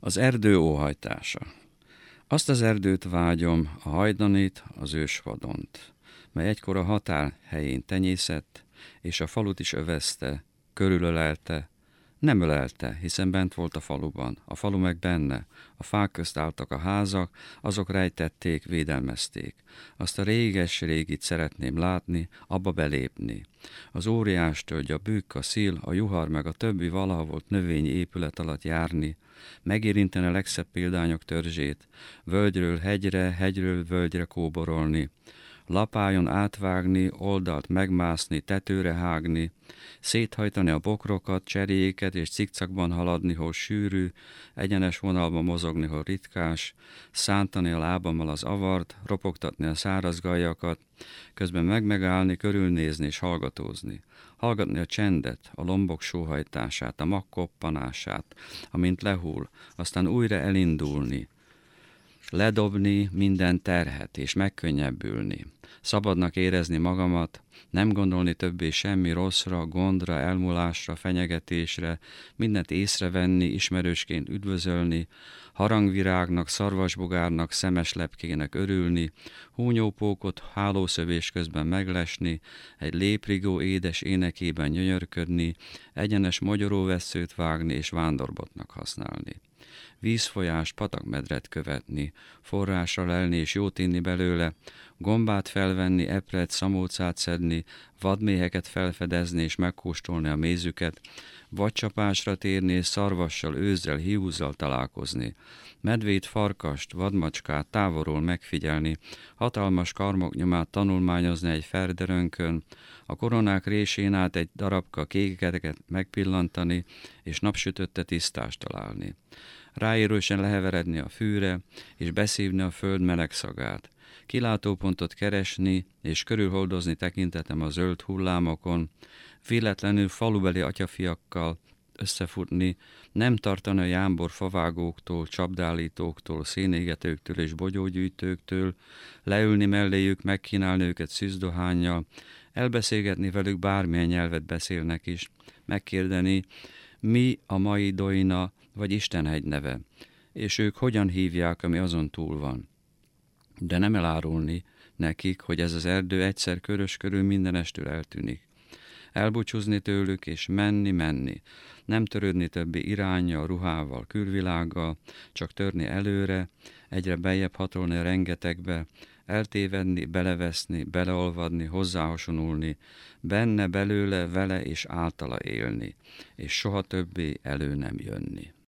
Az erdő óhajtása. Azt az erdőt vágyom, a hajdanit, az ősvadont, mely egykor a határ helyén tenyészett, és a falut is övezte, körülölelte, nem ölelte, hiszen bent volt a faluban, a falu meg benne. A fák közt álltak a házak, azok rejtették, védelmezték. Azt a réges-régit szeretném látni, abba belépni. Az óriás tölgy, a bükk, a szil, a juhar meg a többi valaha volt növényi épület alatt járni, megérinteni a legszebb példányok törzsét, völgyről hegyre, hegyről völgyre kóborolni, lapájon átvágni, oldalt megmászni, tetőre hágni, széthajtani a bokrokat, cseréjéket és cikcakban haladni, hol sűrű, egyenes vonalban mozogni, hol ritkás, szántani a lábammal az avart, ropogtatni a száraz gajakat, közben megmegállni, körülnézni és hallgatózni. Hallgatni a csendet, a lombok sóhajtását, a makkoppanását, amint lehull, aztán újra elindulni, ledobni minden terhet és megkönnyebbülni. Szabadnak érezni magamat, nem gondolni többé semmi rosszra, gondra, elmúlásra, fenyegetésre, mindent észrevenni, ismerősként üdvözölni, harangvirágnak, szarvasbogárnak, szemes lepkének örülni, húnyópókot hálószövés közben meglesni, egy léprigó édes énekében gyönyörködni, egyenes magyaróveszőt vágni és vándorbotnak használni vízfolyást, patakmedret követni, forrásra lelni és jót inni belőle, gombát felvenni, epret, szamócát szedni, vadméheket felfedezni és megkóstolni a mézüket, vagy csapásra térni és szarvassal, őzzel, hiúzzal találkozni, medvét, farkast, vadmacskát távolról megfigyelni, hatalmas karmok nyomát tanulmányozni egy ferderönkön, a koronák résén át egy darabka kékeket megpillantani, és napsütötte tisztást találni. Ráérősen leheveredni a fűre, és beszívni a föld meleg szagát. Kilátópontot keresni, és körülholdozni tekintetem a zöld hullámokon, véletlenül falubeli atyafiakkal összefutni, nem tartani a jámbor favágóktól, csapdálítóktól, szénégetőktől és bogyógyűjtőktől, leülni melléjük, megkínálni őket szűzdohányjal, elbeszélgetni velük bármilyen nyelvet beszélnek is, megkérdeni, mi a mai doina vagy Istenhegy neve, és ők hogyan hívják, ami azon túl van. De nem elárulni nekik, hogy ez az erdő egyszer körös körül mindenestől eltűnik. Elbúcsúzni tőlük és menni, menni. Nem törődni többi iránya, ruhával, külvilággal, csak törni előre, egyre bejebb hatolni a rengetegbe, eltévedni, beleveszni, beleolvadni, hozzáhasonulni, benne, belőle, vele és általa élni, és soha többé elő nem jönni.